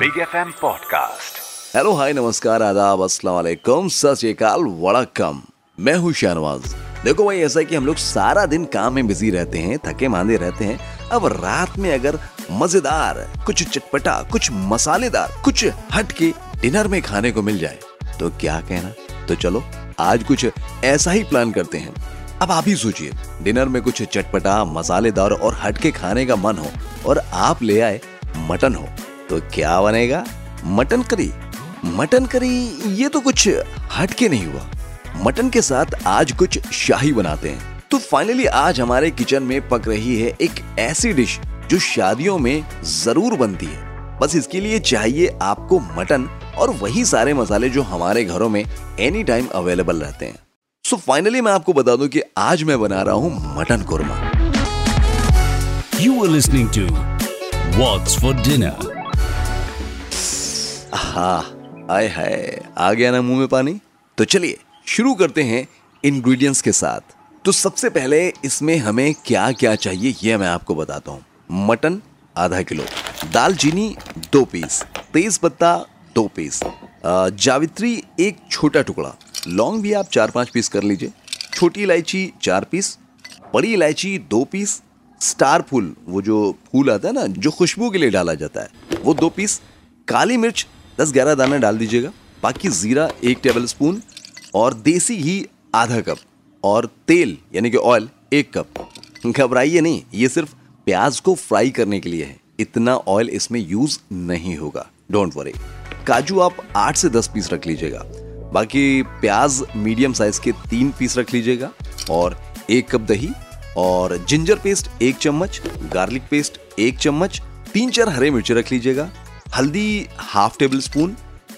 Big F M podcast hello hi नमस्कार आदाब अस्सलाम वालेकुम सत श्री अकाल वड़कम मैं हूँ शाहनवाज। देखो भाई, ऐसा है कि हम लोग सारा दिन काम में बिज़ी रहते हैं, थके मांदे रहते हैं। अब रात में अगर मज़ेदार, कुछ चटपटा, कुछ मसालेदार, कुछ हटके डिनर में खाने को मिल जाए तो क्या कहना? तो चलो, आज कुछ ऐसा ही प्लान करते हैं। अब आप ही सोचिए, डिनर में कुछ चटपटा, मसालेदार और हटके खाने का मन हो, और आप ले आए मटन हो। तो क्या बनेगा? Mutton curry. मटन करी, ये तो कुछ हटके नहीं हुआ। मटन के साथ आज कुछ शाही बनाते हैं। तो फाइनली आज हमारे किचन में पक रही है एक ऐसी डिश जो शादियों में ज़रूर बनती है। बस इसके लिए चाहिए आपको मटन और वही सारे मसाले जो हमारे घरों में एनी टाइम अवेलेबल रहते हैं। सो so फाइनली मैं आपको बता दूँ कि आज मैं बना रहा हूँ mutton korma. You are listening to What's for Dinner. हाँ आय हाय। आ गया ना मुँह में पानी? तो चलिए, शुरू करते हैं इंग्रेडिएंट्स के साथ। तो सबसे पहले इसमें हमें क्या क्या चाहिए यह मैं आपको बताता हूँ। मटन, आधा किलो। दालचीनी, दो पीस। तेज पत्ता दो पीस। जावित्री, एक छोटा टुकड़ा। लौंग भी आप चार पाँच पीस कर लीजिए। छोटी इलायची, चार पीस। बड़ी इलायची, दो पीस। स्टार फूल, वो जो फूल आता है ना, जो खुशबू के लिए डाला जाता है, वो दो पीस। काली मिर्च दस ग्यारह दाने डाल दीजिएगा। बाकी जीरा एक टेबल स्पून और देसी घी आधा कप और तेल, यानी कि ऑयल एक कप। घबराइए नहीं, ये सिर्फ़ प्याज को फ्राई करने के लिए है। इतना ऑयल इसमें यूज़ नहीं होगा। डोंट वरी काजू आप आठ से दस पीस रख लीजिएगा। बाकी प्याज मीडियम साइज़ के तीन पीस रख लीजिएगा और एक कप दही और जिंजर पेस्ट एक चम्मच गार्लिक पेस्ट एक चम्मच, तीन चार हरे मिर्च रख लीजिएगा। हल्दी हाफ़ टेबल स्पून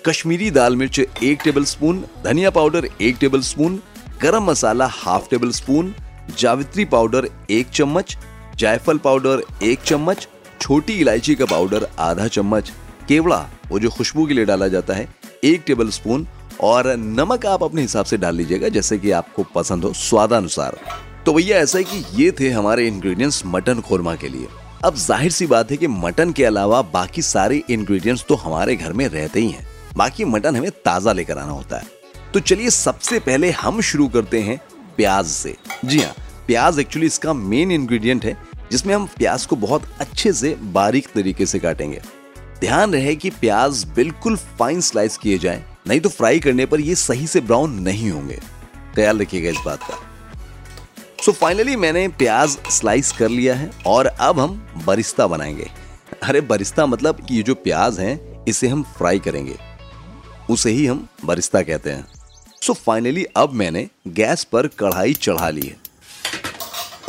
कश्मीरी दाल मिर्च एक टेबल स्पून धनिया पाउडर एक tablespoon garam masala half tablespoon जावित्री पाउडर एक चम्मच, जायफल पाउडर एक चम्मच, छोटी इलायची का पाउडर आधा चम्मच। केवड़ा, वो जो खुशबू के लिए डाला जाता है, एक टेबल स्पून और नमक आप अपने हिसाब से डाल लीजिएगा, जैसे कि आपको पसंद हो, स्वादानुसार। तो भैया, ऐसा है कि ये थे हमारे इंग्रेडिएंट्स मटन खोरमा के लिए। अब ज़ाहिर सी बात है कि मटन के अलावा बाकी सारे इंग्रेडिएंट्स तो हमारे घर में रहते ही हैं। बाकी मटन हमें ताज़ा लेकर आना होता है। तो चलिए सबसे पहले हम शुरू करते हैं प्याज से। जी हाँ प्याज एक्चुअली इसका मेन इंग्रेडिएंट है, जिसमें हम प्याज को बहुत अच्छे से बारीक तरीके से काटेंगे। ध्यान रहे कि प्याज बिल्कुल फाइन स्लाइस किए जाएँ, नहीं तो फ्राई करने पर ये सही से ब्राउन नहीं होंगे। ख्याल रखिएगा इस बात का। सो so फाइनली मैंने प्याज स्लाइस कर लिया है और अब हम बरिस्ता बनाएँगे। अरे बरिस्ता मतलब ये जो प्याज है, इसे हम फ्राई करेंगे। उसे ही हम बरिस्ता कहते हैं। सो so फाइनली अब मैंने गैस पर कढ़ाई चढ़ा ली है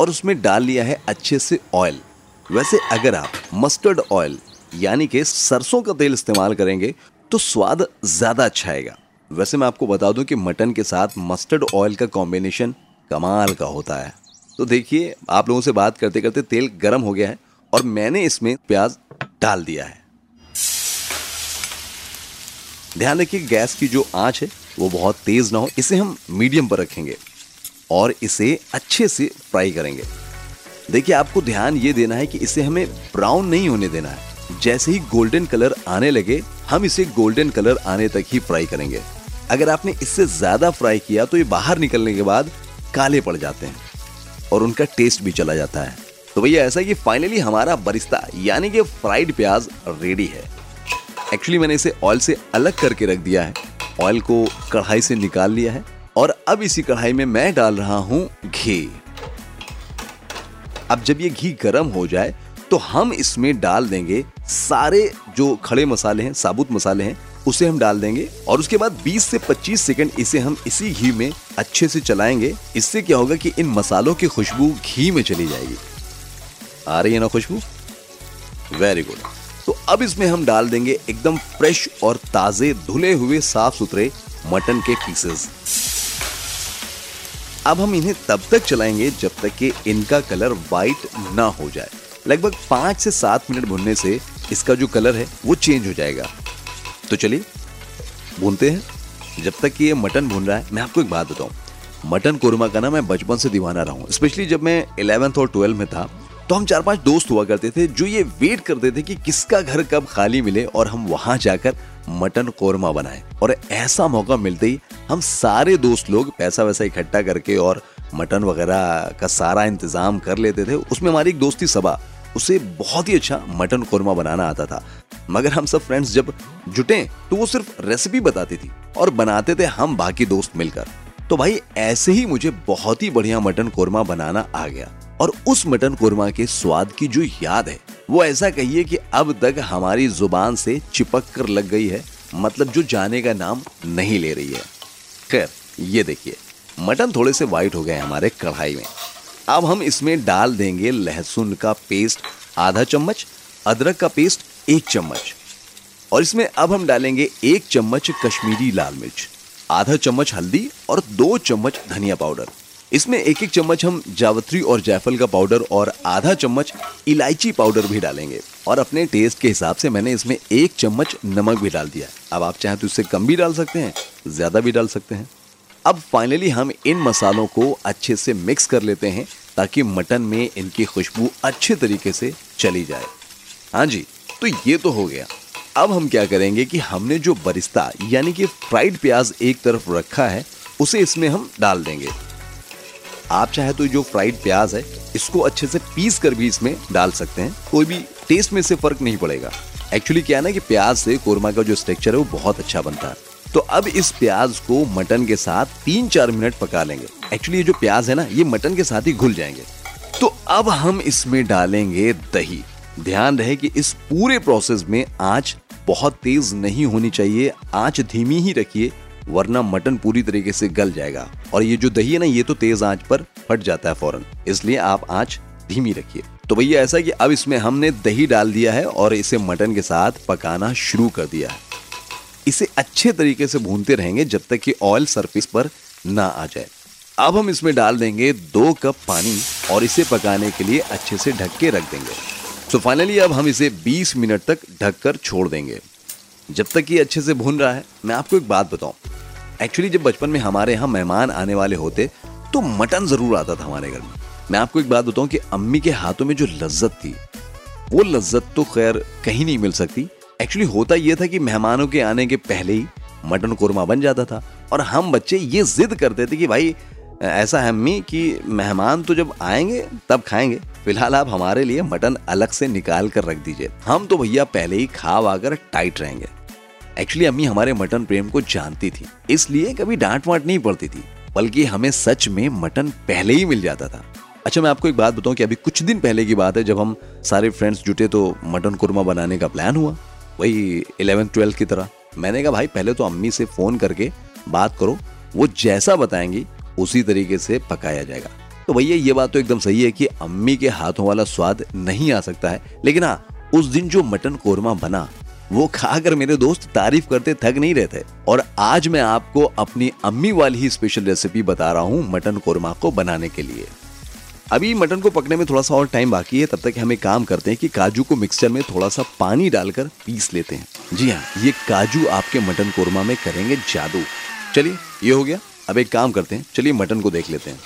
और उसमें डाल लिया है अच्छे से ऑयल वैसे अगर आप मस्टर्ड ऑयल यानी कि सरसों का तेल इस्तेमाल करेंगे तो स्वाद ज़्यादा अच्छा आएगा। वैसे मैं आपको बता दूँ कि मटन के साथ मस्टर्ड ऑयल का कॉम्बिनेशन कमाल का होता है। तो देखिए, आप लोगों से बात करते करते तेल गर्म हो गया है और मैंने इसमें प्याज डाल दिया है। ध्यान रखिए, गैस की जो आँच है, वो बहुत तेज ना हो, इसे हम मीडियम पर रखेंगे और इसे अच्छे से फ्राई करेंगे। देखिए, आपको ध्यान ये देना है कि इसे हमें ब्राउन नहीं होने देना है। जैसे ही गोल्डन कलर आने लगे, हम इसे गोल्डन कलर आने तक ही फ्राई करेंगे। अगर आपने इससे ज़्यादा फ्राई किया तो ये बाहर निकलने के बाद काले पड़ जाते हैं और उनका टेस्ट भी चला जाता है। तो भैया, ऐसा है कि फाइनली हमारा बरिस्ता, यानी कि फ्राइड प्याज रेडी है। एक्चुअली मैंने इसे ऑयल से अलग करके रख दिया है। ऑयल को कढ़ाई से निकाल लिया है और अब इसी कढ़ाई में मैं डाल रहा हूँ घी। अब जब ये घी गर्म हो जाए तो हम इसमें डाल देंगे सारे जो खड़े मसाले हैं, साबुत मसाले हैं उसे हम डाल देंगे और उसके बाद 20 से 25 सेकंड इसे हम इसी घी में अच्छे से चलाएँगे। इससे क्या होगा कि इन मसालों की खुशबू घी में चली जाएगी। आ रही है ना खुशबू? वेरी गुड तो अब इसमें हम डाल देंगे एकदम फ्रेश और ताजे, धुले हुए साफ़ सुथरे मटन के पीसेस अब हम इन्हें तब तक चलाएँगे जब तक कि इनका कलर वाइट ना हो जाए। लगभग पाँच से सात मिनट भुनने से इसका जो कलर है, वो चेंज हो जाएगा। तो चलिए, भूनते हैं। जब तक कि ये मटन भून रहा है, मैं आपको एक बात बताऊँ। मटन कोरमा का ना मैं बचपन से दीवाना रहा हूँ। स्पेशली जब मैं इलेवेंथ और ट्वेल्व में था तो हम चार पाँच दोस्त हुआ करते थे, जो ये वेट करते थे कि किसका घर कब खाली मिले और हम वहाँ जाकर मटन कोरमा बनाए। और ऐसा मौका मिलते ही हम सारे दोस्त लोग पैसा वैसा इकट्ठा करके और मटन वगैरह का सारा इंतज़ाम कर लेते थे। उसमें हमारी एक दोस्ती सभा उसे बहुत ही अच्छा मटन कोरमा बनाना आता था। मगर हम सब फ्रेंड्स जब जुटे तो वो सिर्फ़ रेसिपी बताती थी और बनाते थे हम बाकी दोस्त मिलकर। तो भाई, ऐसे ही मुझे बहुत ही बढ़िया मटन कोरमा बनाना आ गया। और उस मटन कोरमा के स्वाद की जो याद है, वो ऐसा कहिए कि अब तक हमारी ज़ुबान से चिपक कर लग गई है मतलब जो जाने का नाम नहीं ले रही है। खैर, ये देखिए, मटन थोड़े से वाइट हो गए हमारे कढ़ाई में। अब हम इसमें डाल देंगे लहसुन का पेस्ट, आधा चम्मच, अदरक का पेस्ट, एक चम्मच। और इसमें अब हम डालेंगे एक चम्मच कश्मीरी लाल मिर्च, आधा चम्मच हल्दी और दो चम्मच धनिया पाउडर। इसमें एक एक चम्मच हम जावत्री और जायफल का पाउडर और आधा चम्मच इलायची पाउडर भी डालेंगे। और अपने टेस्ट के हिसाब से मैंने इसमें एक चम्मच नमक भी डाल दिया। अब आप चाहें तो इससे कम भी डाल सकते हैं, ज़्यादा भी डाल सकते हैं। अब फाइनली हम इन मसालों को अच्छे से मिक्स कर लेते हैं ताकि मटन में इनकी खुशबू अच्छे तरीके से चली जाए। हाँ जी तो ये तो हो गया। अब हम क्या करेंगे कि हमने जो बरिस्ता, यानी कि फ्राइड प्याज एक तरफ़ रखा है, उसे इसमें हम डाल देंगे। आप चाहे तो जो फ्राइड प्याज है, इसको अच्छे से पीस कर भी इसमें डाल सकते हैं। कोई भी टेस्ट में से फ़र्क नहीं पड़ेगा। एक्चुअली क्या है ना कि प्याज से कोरमा का जो स्ट्रक्चर है, वो बहुत अच्छा बनता है। तो अब इस प्याज को मटन के साथ तीन चार मिनट पका लेंगे। एक्चुअली ये जो प्याज है ना, ये मटन के साथ ही घुल जाएँगे। तो अब हम इसमें डालेंगे दही। ध्यान रहे कि इस पूरे प्रोसेस में आँच बहुत तेज नहीं होनी चाहिए। आँच धीमी ही रखिए, वरना मटन पूरी तरीके से गल जाएगा। और ये जो दही है ना, ये तो तेज आँच पर फट जाता है फ़ौरन। इसलिए आप आँच धीमी रखिए। तो भैया, ऐसा कि अब इसमें हमने दही डाल दिया है और इसे मटन के साथ पकाना शुरू कर दिया है। इसे अच्छे तरीके से भूनते रहेंगे जब तक कि ऑयल सरफेस पर ना आ जाए। अब हम इसमें डाल देंगे दो कप पानी और इसे पकाने के लिए अच्छे से ढक के रख देंगे। तो फाइनली अब हम इसे 20 मिनट तक ढककर छोड़ देंगे। जब तक ये अच्छे से भून रहा है, मैं आपको एक बात बताऊँ। एक्चुअली जब बचपन में हमारे यहाँ मेहमान आने वाले होते तो मटन ज़रूर आता था हमारे घर में। मैं आपको एक बात बताऊँ कि अम्मी के हाथों में जो लज्जत थी, वो लज्जत तो खैर कहीं नहीं मिल सकती। एक्चुअली होता यह था कि मेहमानों के आने के पहले ही मटन कोरमा बन जाता था। और हम बच्चे ये जिद करते थे कि भाई, ऐसा है अम्मी कि मेहमान तो जब आएँगे, तब खाएँगे। फ़िलहाल आप हमारे लिए मटन अलग से निकाल कर रख दीजिए। हम तो भैया पहले ही खा आकर टाइट रहेंगे। एक्चुअली अम्मी हमारे मटन प्रेम को जानती थी। इसलिए कभी डांट वाट नहीं पड़ती थी, बल्कि हमें सच में मटन पहले ही मिल जाता था। अच्छा मैं आपको एक बात बताऊँ कि अभी कुछ दिन पहले की बात है, जब हम सारे फ्रेंड्स जुटे तो मटन कुरमा बनाने का प्लान हुआ। वही इलेवेंथ ट्वेल्थ की तरह। मैंने कहा, भाई, पहले तो अम्मी से फ़ोन करके बात करो। वो जैसा बताएँगी, उसी तरीके से पकाया जाएगा। तो भैया, ये बात तो एकदम सही है कि अम्मी के हाथों वाला स्वाद नहीं आ सकता है। लेकिन हाँ उस दिन जो मटन कोरमा बना, वो खाकर मेरे दोस्त तारीफ़ करते थक नहीं रहते और आज मैं आपको अपनी अम्मी वाली ही स्पेशल रेसिपी बता रहा हूँ मटन कोरमा को बनाने के लिए। अभी मटन को पकने में थोड़ा सा और टाइम बाकी है, तब तक हम एक काम करते हैं कि काजू को मिक्सचर में थोड़ा सा पानी डालकर पीस लेते हैं। जी हाँ ये काजू आपके मटन कोरमा में करेंगे जादू। चलिए, ये हो गया। अब एक काम करते हैं, चलिए मटन को देख लेते हैं।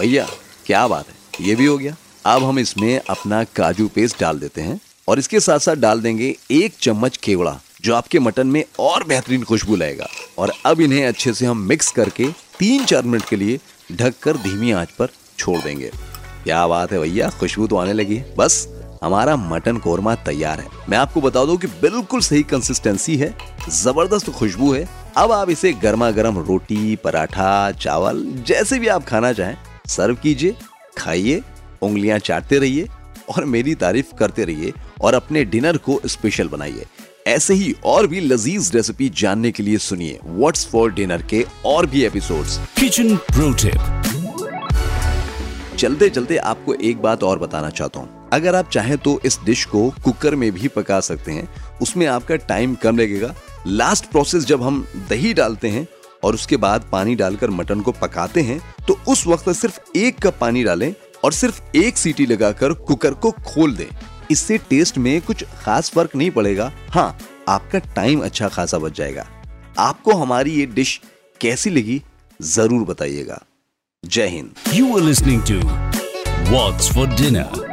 भैया, क्या बात है, ये भी हो गया। अब हम इसमें अपना काजू पेस्ट डाल देते हैं और इसके साथ साथ डाल देंगे एक चम्मच केवड़ा, जो आपके मटन में और बेहतरीन खुशबू लाएगा। और अब इन्हें अच्छे से हम मिक्स करके तीन चार मिनट के लिए ढक कर धीमी आँच पर छोड़ देंगे। क्या बात है भैया? खुशबू तो आने लगी है। बस, हमारा मटन कोरमा तैयार है। मैं आपको बता दूँ कि बिल्कुल सही कंसिस्टेंसी है, ज़बरदस्त खुशबू है। अब आप इसे गर्मा गर्म रोटी, पराठा, चावल, जैसे भी आप खाना चाहें सर्व कीजिए, खाइए, उंगलियाँ चाटते रहिए और मेरी तारीफ़ करते रहिए और अपने डिनर को स्पेशल बनाइए। ऐसे ही और भी लजीज रेसिपी जानने के लिए सुनिए व्हाट्स फॉर डिनर के और भी एपिसोड्स किचन प्रो टिप चलते चलते आपको एक बात और बताना चाहता हूँ। अगर आप चाहें तो इस डिश को कुकर में भी पका सकते हैं। उसमें आपका टाइम कम लगेगा। लास्ट प्रोसेस जब हम दही डालते हैं और उसके बाद पानी डालकर मटन को पकाते हैं तो उस वक्त सिर्फ़ एक कप पानी डालें और सिर्फ़ एक सीटी लगाकर कुकर को खोल दें। इससे टेस्ट में कुछ खास फ़र्क नहीं पड़ेगा। हाँ आपका टाइम अच्छा खासा बच जाएगा। आपको हमारी ये डिश कैसी लगी ज़रूर बताइएगा। जय Hind. You are listening to what's for dinner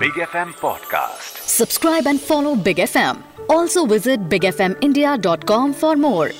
big F M podcast subscribe and follow big F M also visit big F M India dot com for more